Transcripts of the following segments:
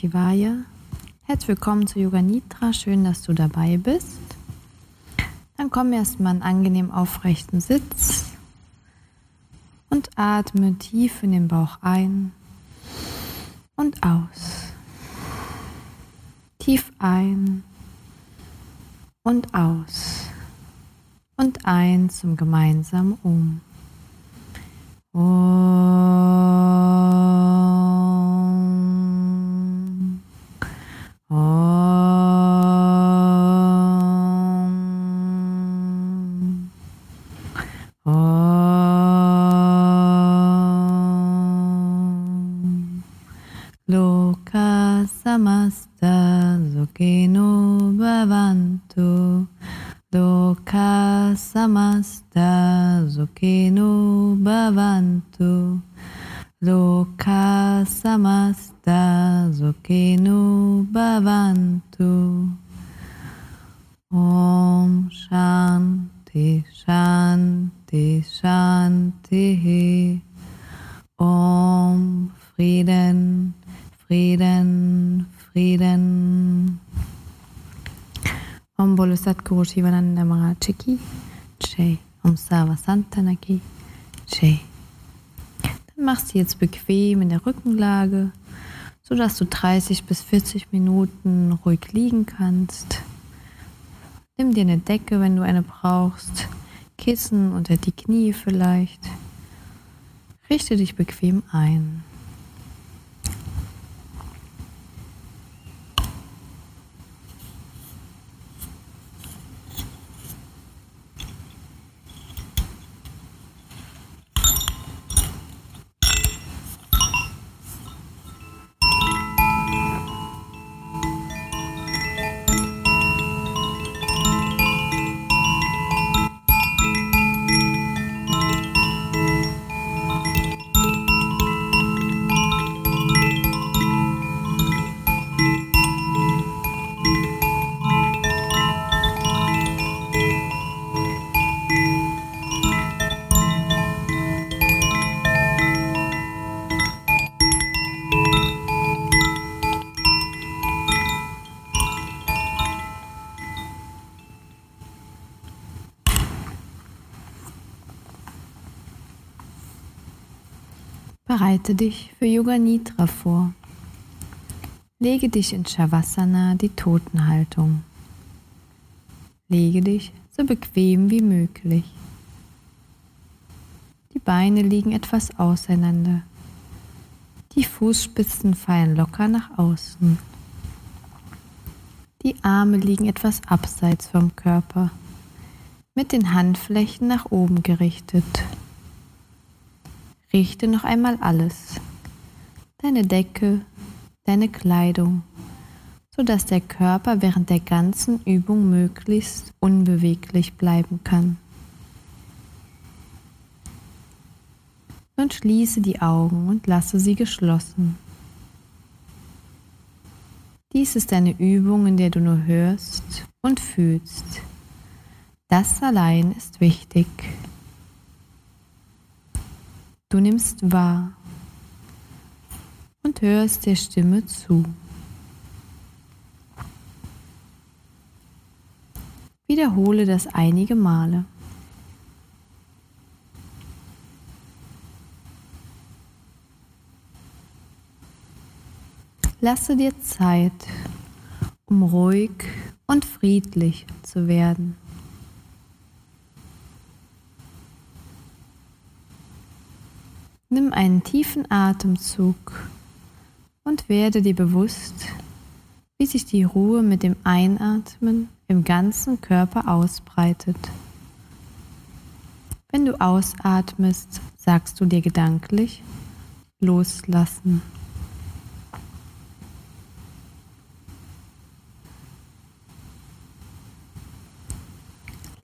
Shivaya. Herzlich willkommen zu Yoga Nidra. Schön, dass du dabei bist. Dann komm erstmal in angenehm aufrechten Sitz und atme tief in den Bauch ein und aus. Tief ein und aus. Und ein zum gemeinsamen Um. Om. Sukino bhavantu. Om Shanti Shanti Shanti. Om Frieden, Frieden, Frieden. Om Bolo Satguru Shivananda Maharaj Jai. Om Sava Santana Ki Jai. Machst du jetzt bequem in der Rückenlage, sodass du 30 bis 40 Minuten ruhig liegen kannst. Nimm dir eine Decke, wenn du eine brauchst, Kissen unter die Knie vielleicht. Richte dich bequem ein. Bereite dich für Yoga Nidra vor. Lege dich in Shavasana, die Totenhaltung. Lege dich so bequem wie möglich. Die Beine liegen etwas auseinander. Die Fußspitzen fallen locker nach außen. Die Arme liegen etwas abseits vom Körper, mit den Handflächen nach oben gerichtet. Richte noch einmal alles. Deine Decke, deine Kleidung, sodass der Körper während der ganzen Übung möglichst unbeweglich bleiben kann. Nun schließe die Augen und lasse sie geschlossen. Dies ist eine Übung, in der du nur hörst und fühlst. Das allein ist wichtig. Du nimmst wahr und hörst der Stimme zu. Wiederhole das einige Male. Lasse dir Zeit, um ruhig und friedlich zu werden. Nimm einen tiefen Atemzug und werde dir bewusst, wie sich die Ruhe mit dem Einatmen im ganzen Körper ausbreitet. Wenn du ausatmest, sagst du dir gedanklich loslassen.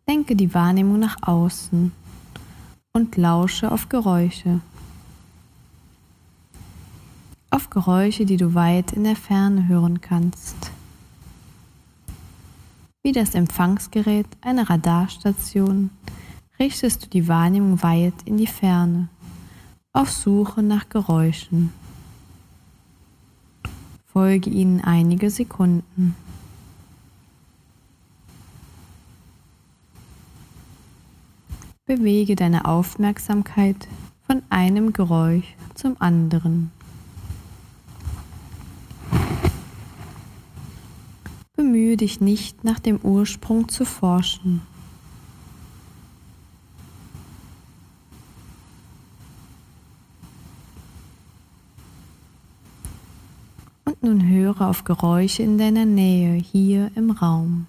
Lenke die Wahrnehmung nach außen und lausche auf Geräusche. Auf Geräusche, die du weit in der Ferne hören kannst. Wie das Empfangsgerät einer Radarstation richtest du die Wahrnehmung weit in die Ferne, auf Suche nach Geräuschen. Folge ihnen einige Sekunden. Bewege deine Aufmerksamkeit von einem Geräusch zum anderen. Bemühe dich nicht nach dem Ursprung zu forschen. Und nun höre auf Geräusche in deiner Nähe hier im Raum.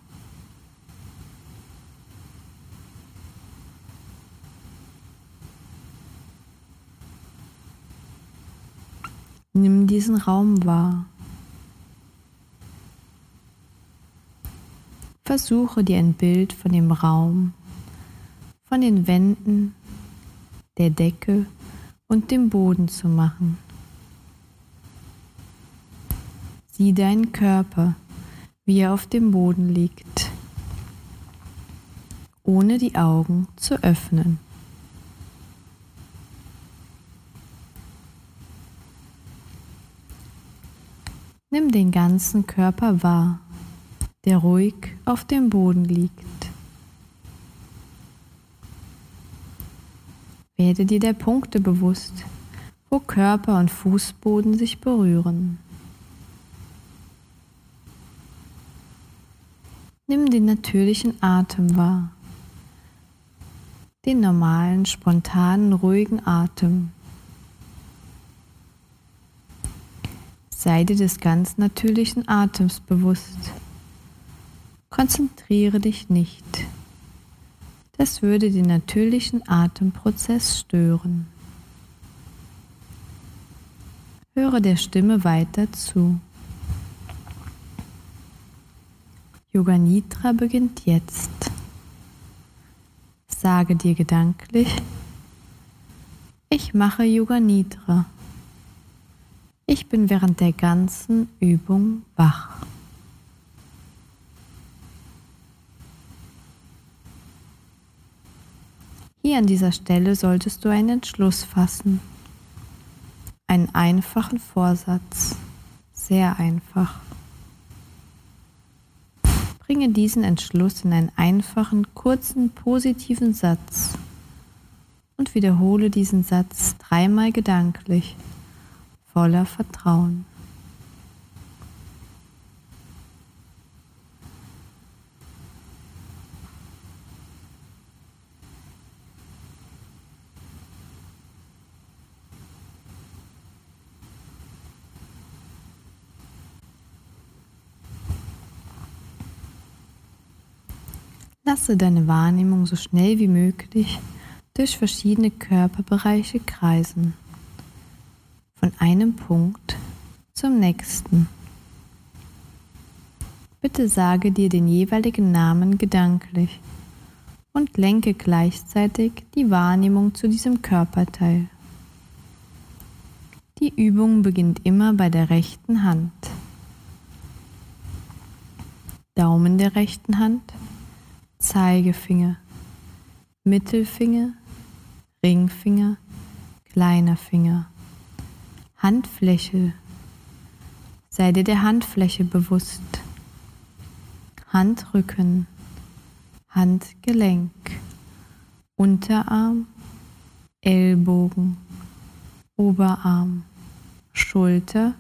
Nimm diesen Raum wahr. Versuche dir ein Bild von dem Raum, von den Wänden, der Decke und dem Boden zu machen. Sieh deinen Körper, wie er auf dem Boden liegt, ohne die Augen zu öffnen. Nimm den ganzen Körper wahr, der ruhig auf dem Boden liegt. Werde dir der Punkte bewusst, wo Körper und Fußboden sich berühren. Nimm den natürlichen Atem wahr, den normalen, spontanen, ruhigen Atem. Sei dir des ganz natürlichen Atems bewusst. Konzentriere dich nicht. Das würde den natürlichen Atemprozess stören. Höre der Stimme weiter zu. Yoga Nidra beginnt jetzt. Sage dir gedanklich, ich mache Yoga Nidra. Ich bin während der ganzen Übung wach. Hier an dieser Stelle solltest du einen Entschluss fassen. Einen einfachen Vorsatz. Sehr einfach. Bringe diesen Entschluss in einen einfachen, kurzen, positiven Satz und wiederhole diesen Satz dreimal gedanklich voller Vertrauen. Lasse deine Wahrnehmung so schnell wie möglich durch verschiedene Körperbereiche kreisen von einem Punkt zum nächsten. Bitte sage dir den jeweiligen Namen gedanklich und lenke gleichzeitig die Wahrnehmung zu diesem Körperteil. Die Übung beginnt immer bei der rechten Hand. Daumen der rechten Hand, Zeigefinger, Mittelfinger, Ringfinger, kleiner Finger. Handfläche. Sei dir der Handfläche bewusst. Handrücken, Handgelenk, Unterarm, Ellbogen, Oberarm, Schulter,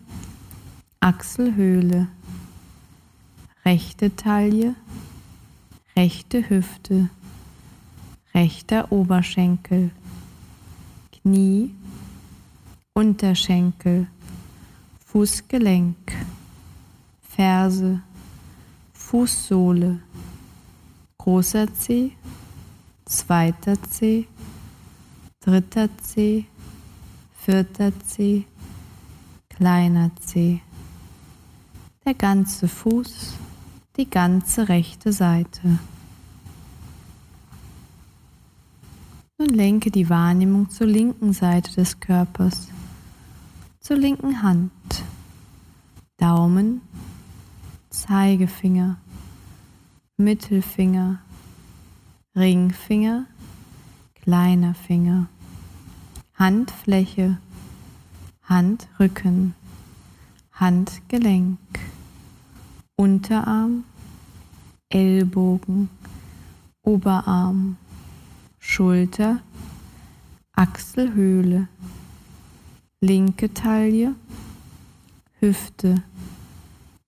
Achselhöhle, rechte Taille, rechte Hüfte, rechter Oberschenkel, Knie, Unterschenkel, Fußgelenk, Ferse, Fußsohle, großer Zeh, zweiter Zeh, dritter Zeh, vierter Zeh, kleiner Zeh, der ganze Fuß, die ganze rechte Seite. Nun lenke die Wahrnehmung zur linken Seite des Körpers zur linken Hand. Daumen, Zeigefinger, Mittelfinger, Ringfinger, kleiner Finger, Handfläche, Handrücken, Handgelenk, Unterarm, Ellbogen, Oberarm, Schulter, Achselhöhle, linke Taille, Hüfte,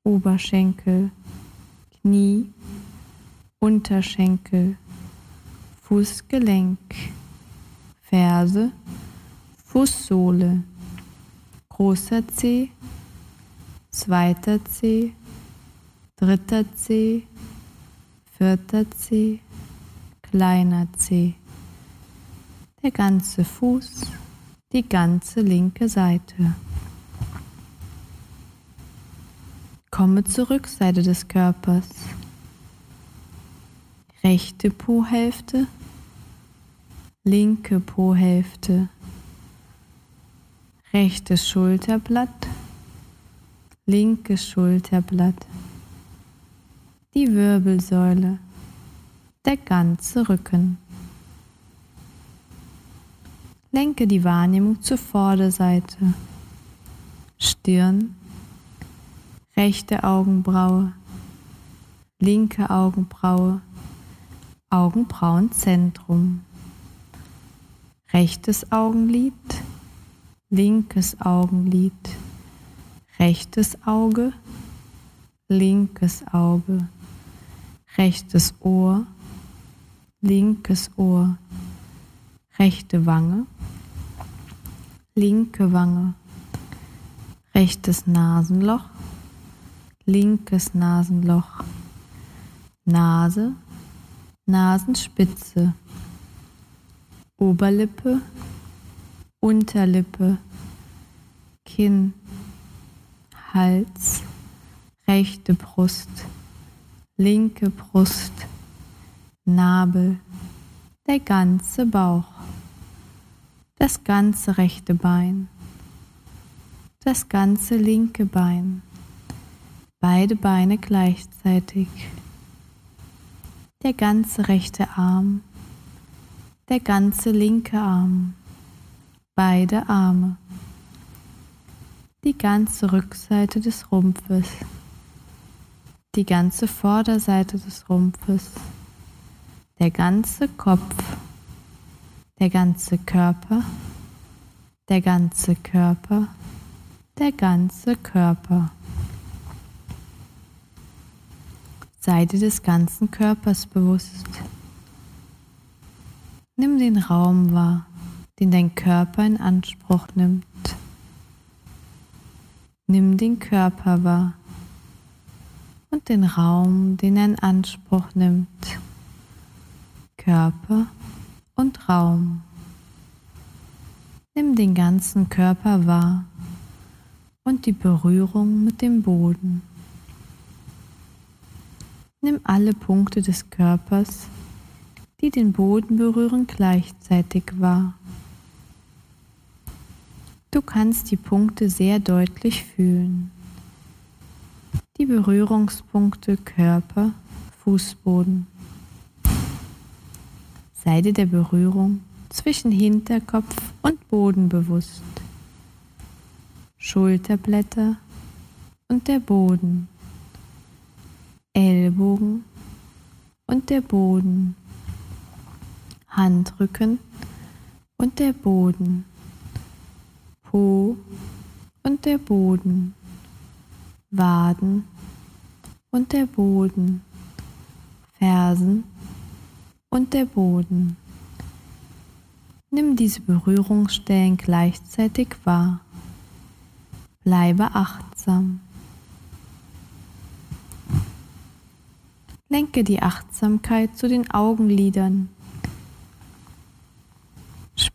Oberschenkel, Knie, Unterschenkel, Fußgelenk, Ferse, Fußsohle, großer Zeh, zweiter Zeh, dritter Zeh, vierter Zeh, kleiner Zeh, der ganze Fuß, die ganze linke Seite. Komme zur Rückseite des Körpers. Rechte Po-Hälfte, linke Po-Hälfte, rechtes Schulterblatt, linkes Schulterblatt, die Wirbelsäule, der ganze Rücken. Lenke die Wahrnehmung zur Vorderseite, Stirn, rechte Augenbraue, linke Augenbraue, Augenbrauenzentrum, rechtes Augenlid, linkes Augenlid, rechtes Auge, linkes Auge, rechtes Ohr, linkes Ohr, rechte Wange, linke Wange, rechtes Nasenloch, linkes Nasenloch, Nase, Nasenspitze, Oberlippe, Unterlippe, Kinn, Hals, rechte Brust, linke Brust, Nabel, der ganze Bauch, das ganze rechte Bein, das ganze linke Bein, beide Beine gleichzeitig, der ganze rechte Arm, der ganze linke Arm, beide Arme, die ganze Rückseite des Rumpfes, die ganze Vorderseite des Rumpfes, der ganze Kopf, der ganze Körper, der ganze Körper, der ganze Körper. Sei dir des ganzen Körpers bewusst. Nimm den Raum wahr, den dein Körper in Anspruch nimmt. Nimm den Körper wahr und den Raum, den er in Anspruch nimmt. Körper und Raum. Nimm den ganzen Körper wahr und die Berührung mit dem Boden. Nimm alle Punkte des Körpers, die den Boden berühren, gleichzeitig wahr. Du kannst die Punkte sehr deutlich fühlen. Die Berührungspunkte Körper, Fußboden. Sei dir der Berührung zwischen Hinterkopf und Boden bewusst. Schulterblätter und der Boden. Ellbogen und der Boden. Handrücken und der Boden. Po und der Boden, Waden und der Boden, Fersen und der Boden. Nimm diese Berührungsstellen gleichzeitig wahr. Bleibe achtsam. Lenke die Achtsamkeit zu den Augenlidern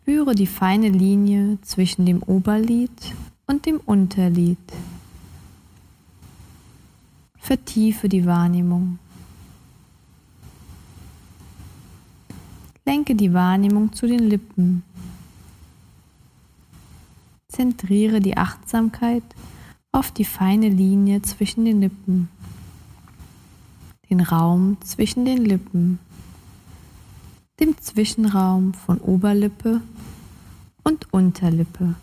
Spüre die feine Linie zwischen dem Oberlid und dem Unterlid. Vertiefe die Wahrnehmung. Lenke die Wahrnehmung zu den Lippen. Zentriere die Achtsamkeit auf die feine Linie zwischen den Lippen, den Raum zwischen den Lippen dem Zwischenraum von Oberlippe und Unterlippe.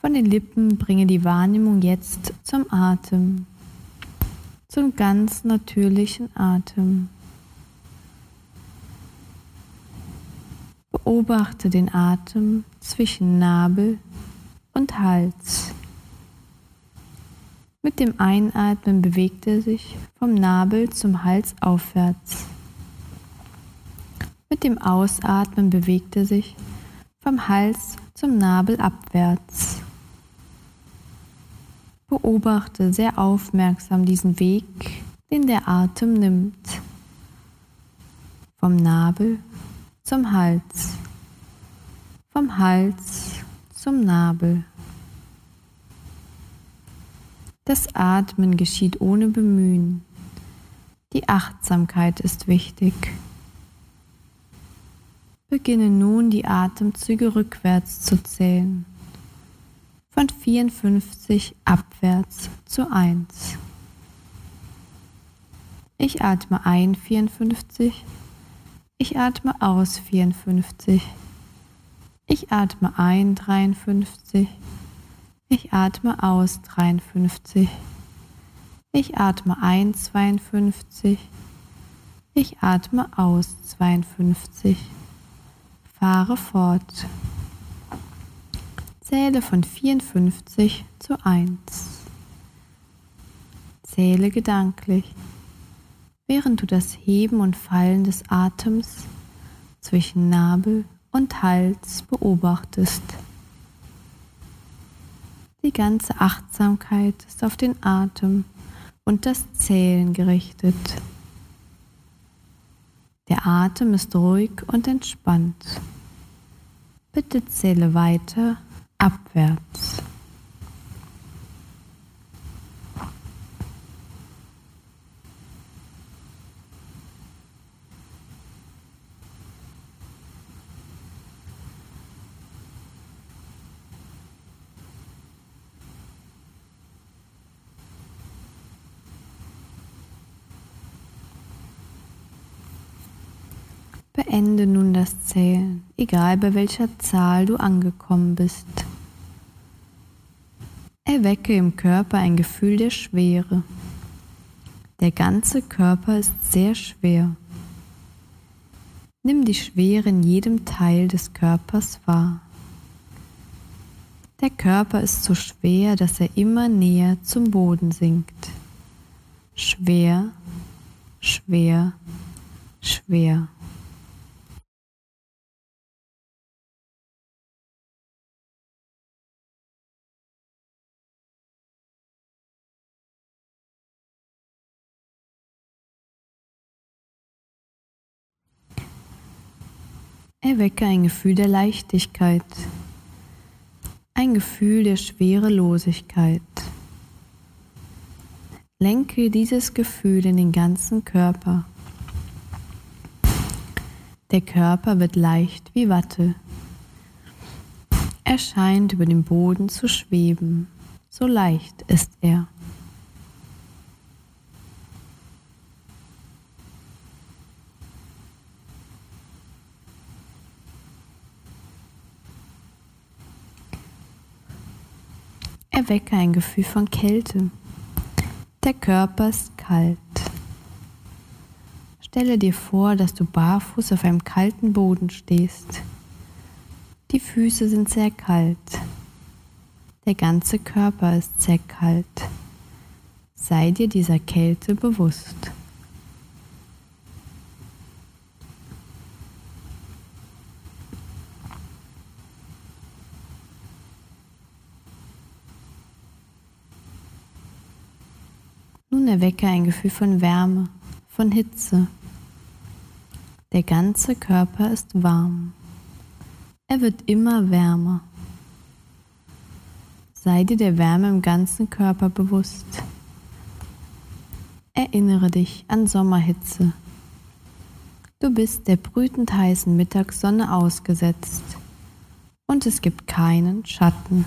Von den Lippen bringe die Wahrnehmung jetzt zum Atem, zum ganz natürlichen Atem. Beobachte den Atem zwischen Nabel und Hals. Mit dem Einatmen bewegt er sich vom Nabel zum Hals aufwärts. Mit dem Ausatmen bewegt er sich vom Hals zum Nabel abwärts. Beobachte sehr aufmerksam diesen Weg, den der Atem nimmt. Vom Nabel zum Hals, vom Hals zum Nabel. Das Atmen geschieht ohne Bemühen. Die Achtsamkeit ist wichtig. Beginne nun die Atemzüge rückwärts zu zählen von 54 abwärts zu 1. Ich atme ein 54, ich atme aus 54, ich atme ein 53, ich atme aus 53, ich atme ein 52, ich atme aus 52. Fahre fort. Zähle von 54 zu 1. Zähle gedanklich, während du das Heben und Fallen des Atems zwischen Nabel und Hals beobachtest. Die ganze Achtsamkeit ist auf den Atem und das Zählen gerichtet. Der Atem ist ruhig und entspannt. Bitte zähle weiter abwärts. Beende nun das Zählen, egal bei welcher Zahl du angekommen bist. Erwecke im Körper ein Gefühl der Schwere. Der ganze Körper ist sehr schwer. Nimm die Schwere in jedem Teil des Körpers wahr. Der Körper ist so schwer, dass er immer näher zum Boden sinkt. Schwer, schwer, schwer. Erwecke ein Gefühl der Leichtigkeit, ein Gefühl der Schwerelosigkeit. Lenke dieses Gefühl in den ganzen Körper. Der Körper wird leicht wie Watte. Er scheint über dem Boden zu schweben, so leicht ist er. Erwecke ein Gefühl von Kälte. Der Körper ist kalt. Stelle dir vor, dass du barfuß auf einem kalten Boden stehst. Die Füße sind sehr kalt. Der ganze Körper ist sehr kalt. Sei dir dieser Kälte bewusst. Nun erwecke ein Gefühl von Wärme, von Hitze. Der ganze Körper ist warm. Er wird immer wärmer. Sei dir der Wärme im ganzen Körper bewusst. Erinnere dich an Sommerhitze. Du bist der brütend heißen Mittagssonne ausgesetzt und es gibt keinen Schatten.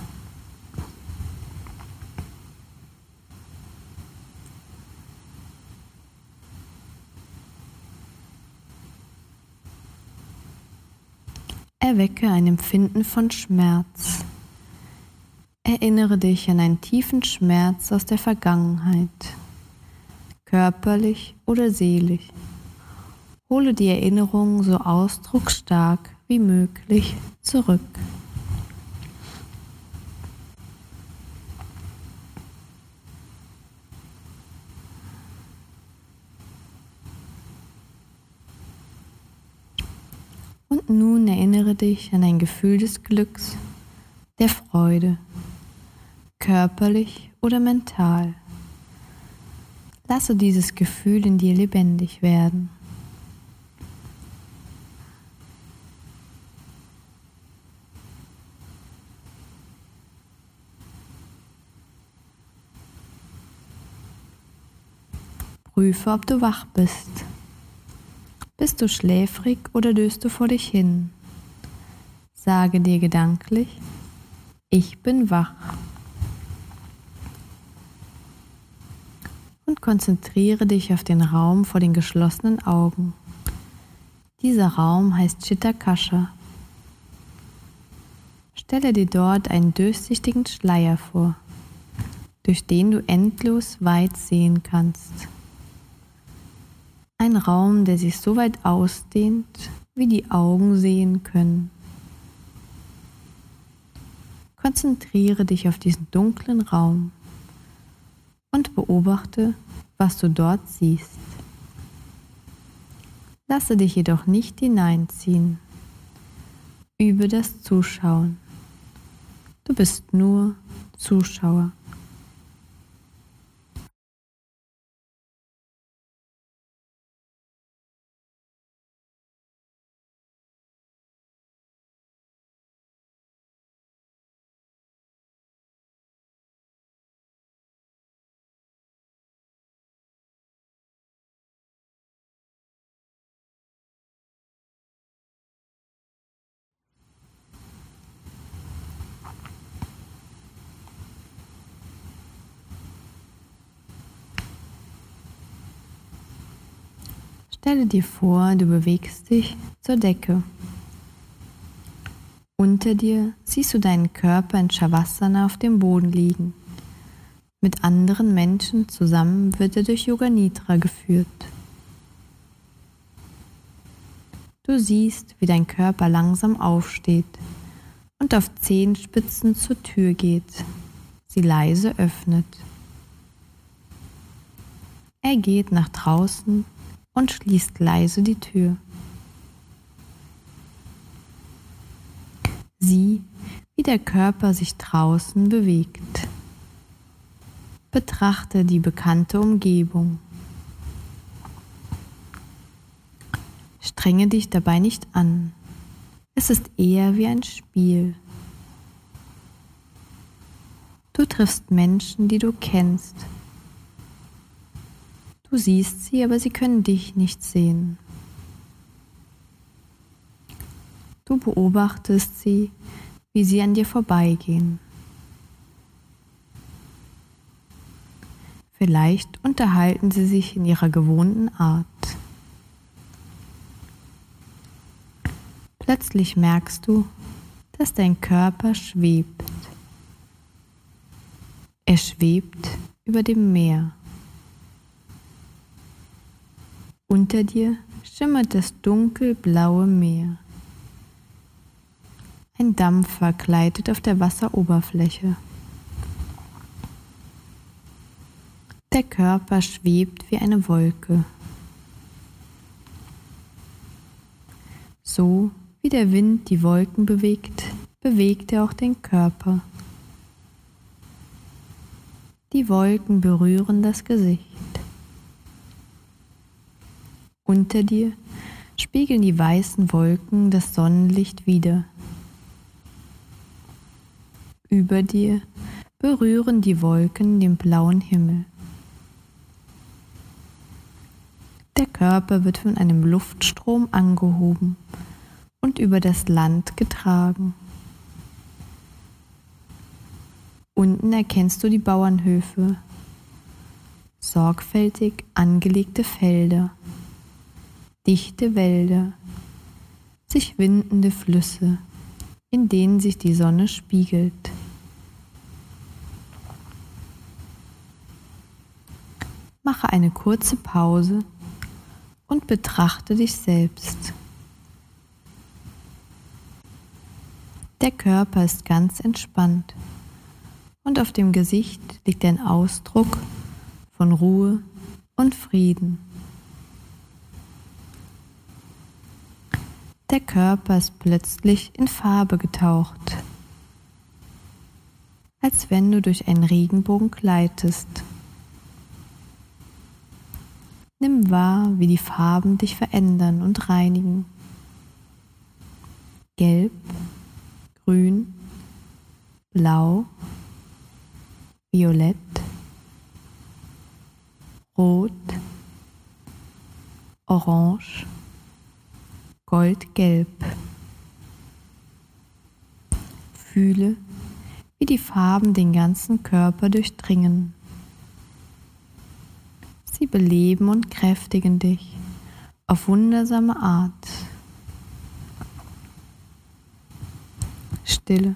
Erwecke ein Empfinden von Schmerz. Erinnere dich an einen tiefen Schmerz aus der Vergangenheit, körperlich oder seelisch. Hole die Erinnerung so ausdrucksstark wie möglich zurück. Nun erinnere dich an ein Gefühl des Glücks, der Freude, körperlich oder mental. Lasse dieses Gefühl in dir lebendig werden. Prüfe, ob du wach bist. Bist du schläfrig oder döst du vor dich hin? Sage dir gedanklich, ich bin wach. Und konzentriere dich auf den Raum vor den geschlossenen Augen. Dieser Raum heißt Chitakasha. Stelle dir dort einen durchsichtigen Schleier vor, durch den du endlos weit sehen kannst. Ein Raum, der sich so weit ausdehnt, wie die Augen sehen können. Konzentriere dich auf diesen dunklen Raum und beobachte, was du dort siehst. Lasse dich jedoch nicht hineinziehen. Übe das Zuschauen. Du bist nur Zuschauer. Stelle dir vor, du bewegst dich zur Decke. Unter dir siehst du deinen Körper in Shavasana auf dem Boden liegen. Mit anderen Menschen zusammen wird er durch Yoga Nidra geführt. Du siehst, wie dein Körper langsam aufsteht und auf Zehenspitzen zur Tür geht, sie leise öffnet. Er geht nach draußen und schließt leise die Tür. Sieh, wie der Körper sich draußen bewegt. Betrachte die bekannte Umgebung. Strenge dich dabei nicht an. Es ist eher wie ein Spiel. Du triffst Menschen, die du kennst Du siehst sie, aber sie können dich nicht sehen. Du beobachtest sie, wie sie an dir vorbeigehen. Vielleicht unterhalten sie sich in ihrer gewohnten Art. Plötzlich merkst du, dass dein Körper schwebt. Er schwebt über dem Meer. Unter dir schimmert das dunkelblaue Meer. Ein Dampfer gleitet auf der Wasseroberfläche. Der Körper schwebt wie eine Wolke. So wie der Wind die Wolken bewegt, bewegt er auch den Körper. Die Wolken berühren das Gesicht. Unter dir spiegeln die weißen Wolken das Sonnenlicht wider. Über dir berühren die Wolken den blauen Himmel. Der Körper wird von einem Luftstrom angehoben und über das Land getragen. Unten erkennst du die Bauernhöfe, sorgfältig angelegte Felder dichte Wälder, sich windende Flüsse, in denen sich die Sonne spiegelt. Mache eine kurze Pause und betrachte dich selbst. Der Körper ist ganz entspannt und auf dem Gesicht liegt ein Ausdruck von Ruhe und Frieden. Der Körper ist plötzlich in Farbe getaucht, als wenn du durch einen Regenbogen gleitest. Nimm wahr, wie die Farben dich verändern und reinigen. Gelb, grün, blau, violett, rot, orange, goldgelb. Fühle, wie die Farben den ganzen Körper durchdringen. Sie beleben und kräftigen dich auf wundersame Art. Stille.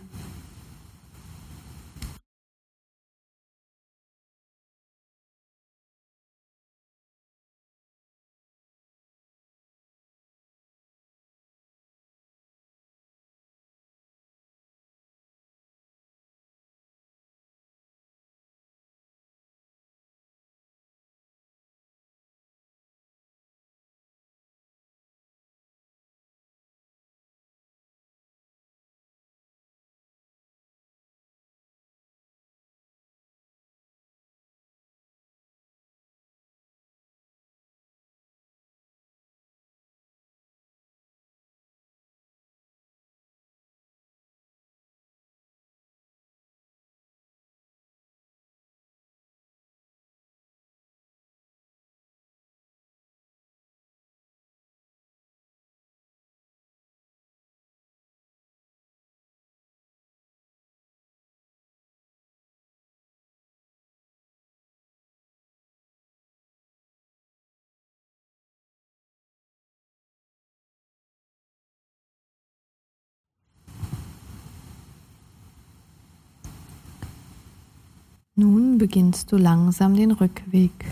Nun beginnst du langsam den Rückweg.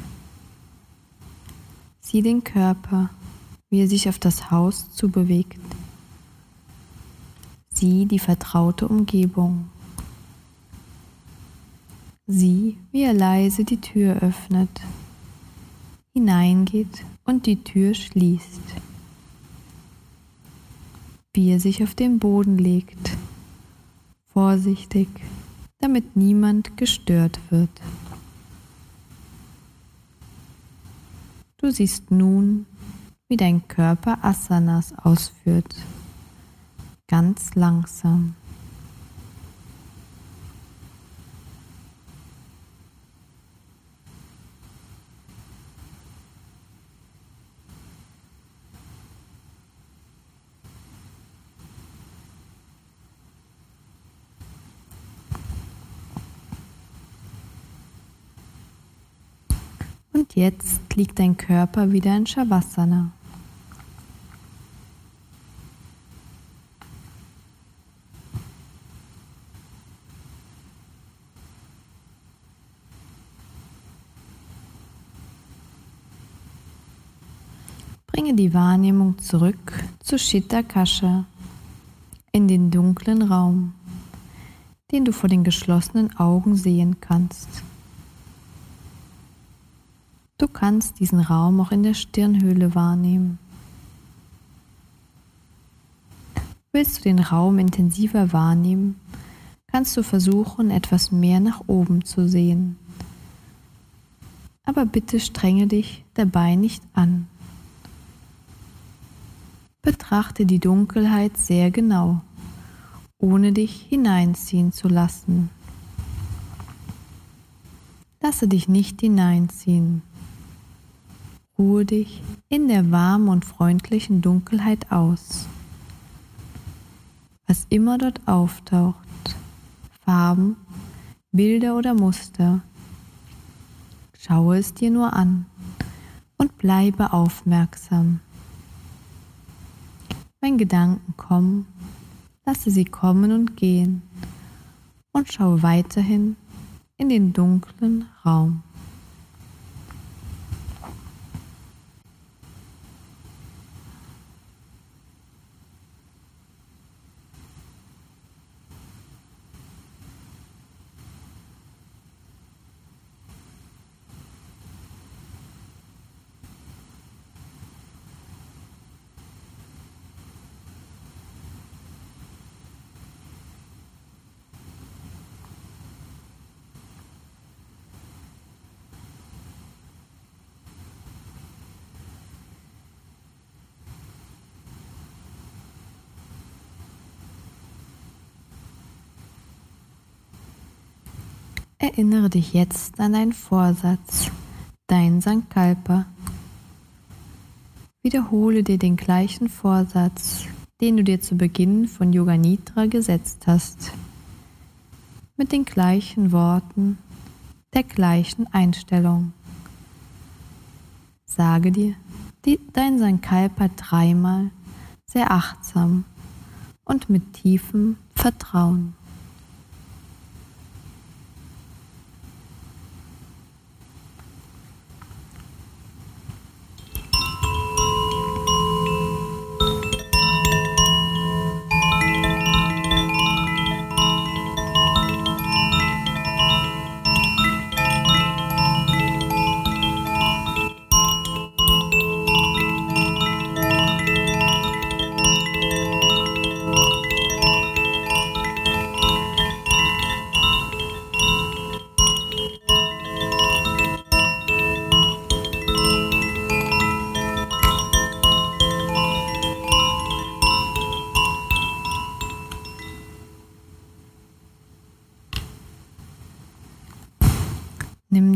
Sieh den Körper, wie er sich auf das Haus zubewegt. Sieh die vertraute Umgebung. Sieh, wie er leise die Tür öffnet, hineingeht und die Tür schließt. Wie er sich auf den Boden legt, vorsichtig damit niemand gestört wird. Du siehst nun, wie dein Körper Asanas ausführt, ganz langsam. Jetzt liegt dein Körper wieder in Shavasana. Bringe die Wahrnehmung zurück zu Chitta Kasha, in den dunklen Raum, den du vor den geschlossenen Augen sehen kannst. Kannst diesen Raum auch in der Stirnhöhle wahrnehmen. Willst du den Raum intensiver wahrnehmen, kannst du versuchen, etwas mehr nach oben zu sehen. Aber bitte strenge dich dabei nicht an. Betrachte die Dunkelheit sehr genau, ohne dich hineinziehen zu lassen. Lasse dich nicht hineinziehen. Ruhe dich in der warmen und freundlichen Dunkelheit aus. Was immer dort auftaucht, Farben, Bilder oder Muster, schaue es dir nur an und bleibe aufmerksam. Wenn Gedanken kommen, lasse sie kommen und gehen und schaue weiterhin in den dunklen Raum. Erinnere dich jetzt an deinen Vorsatz, dein Sankalpa. Wiederhole dir den gleichen Vorsatz, den du dir zu Beginn von Yoga Nidra gesetzt hast. Mit den gleichen Worten, der gleichen Einstellung. Sage dir die, dein Sankalpa dreimal sehr achtsam und mit tiefem Vertrauen.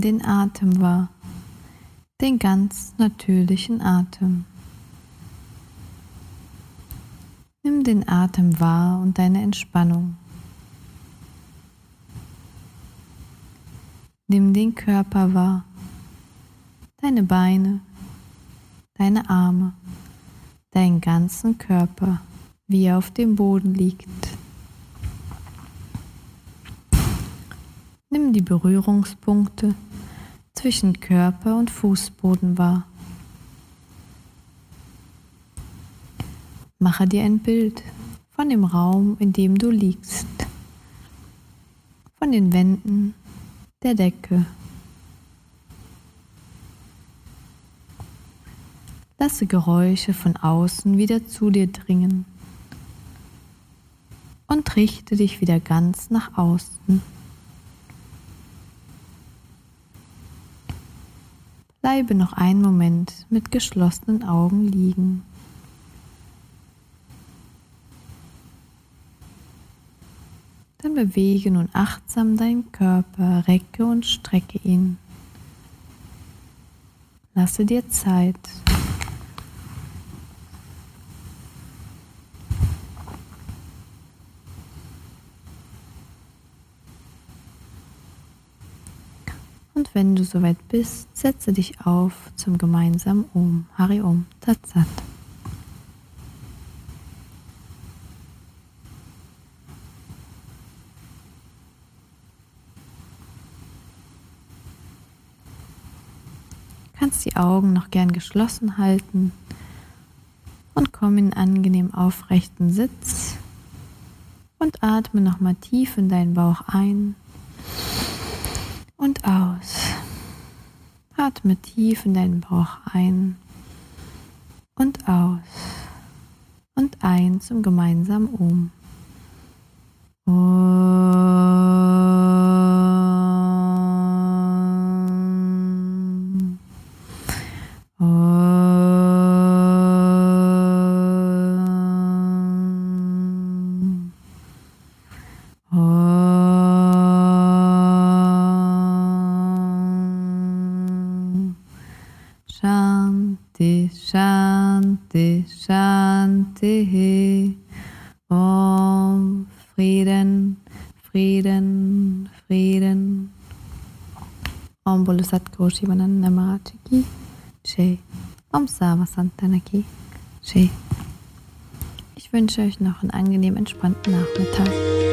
Den Atem wahr, den ganz natürlichen Atem. Nimm den Atem wahr und deine Entspannung. Nimm den Körper wahr, deine Beine, deine Arme, deinen ganzen Körper, wie er auf dem Boden liegt. Nimm die Berührungspunkte zwischen Körper und Fußboden wahr. Mache dir ein Bild von dem Raum, in dem du liegst, von den Wänden, der Decke. Lasse Geräusche von außen wieder zu dir dringen und richte dich wieder ganz nach außen. Bleibe noch einen Moment mit geschlossenen Augen liegen. Dann bewege nun achtsam deinen Körper, recke und strecke ihn. Lasse dir Zeit. Wenn du soweit bist, setze dich auf zum gemeinsamen Om, Hari Om, Tatsat. Kannst die Augen noch gern geschlossen halten und komm in angenehm aufrechten Sitz und atme nochmal tief in deinen Bauch ein und aus. Atme tief in deinen Bauch ein und aus und ein zum gemeinsamen Um. Shanti, Shivananda Santana ki Jai. Ich wünsche euch noch einen angenehm entspannten Nachmittag.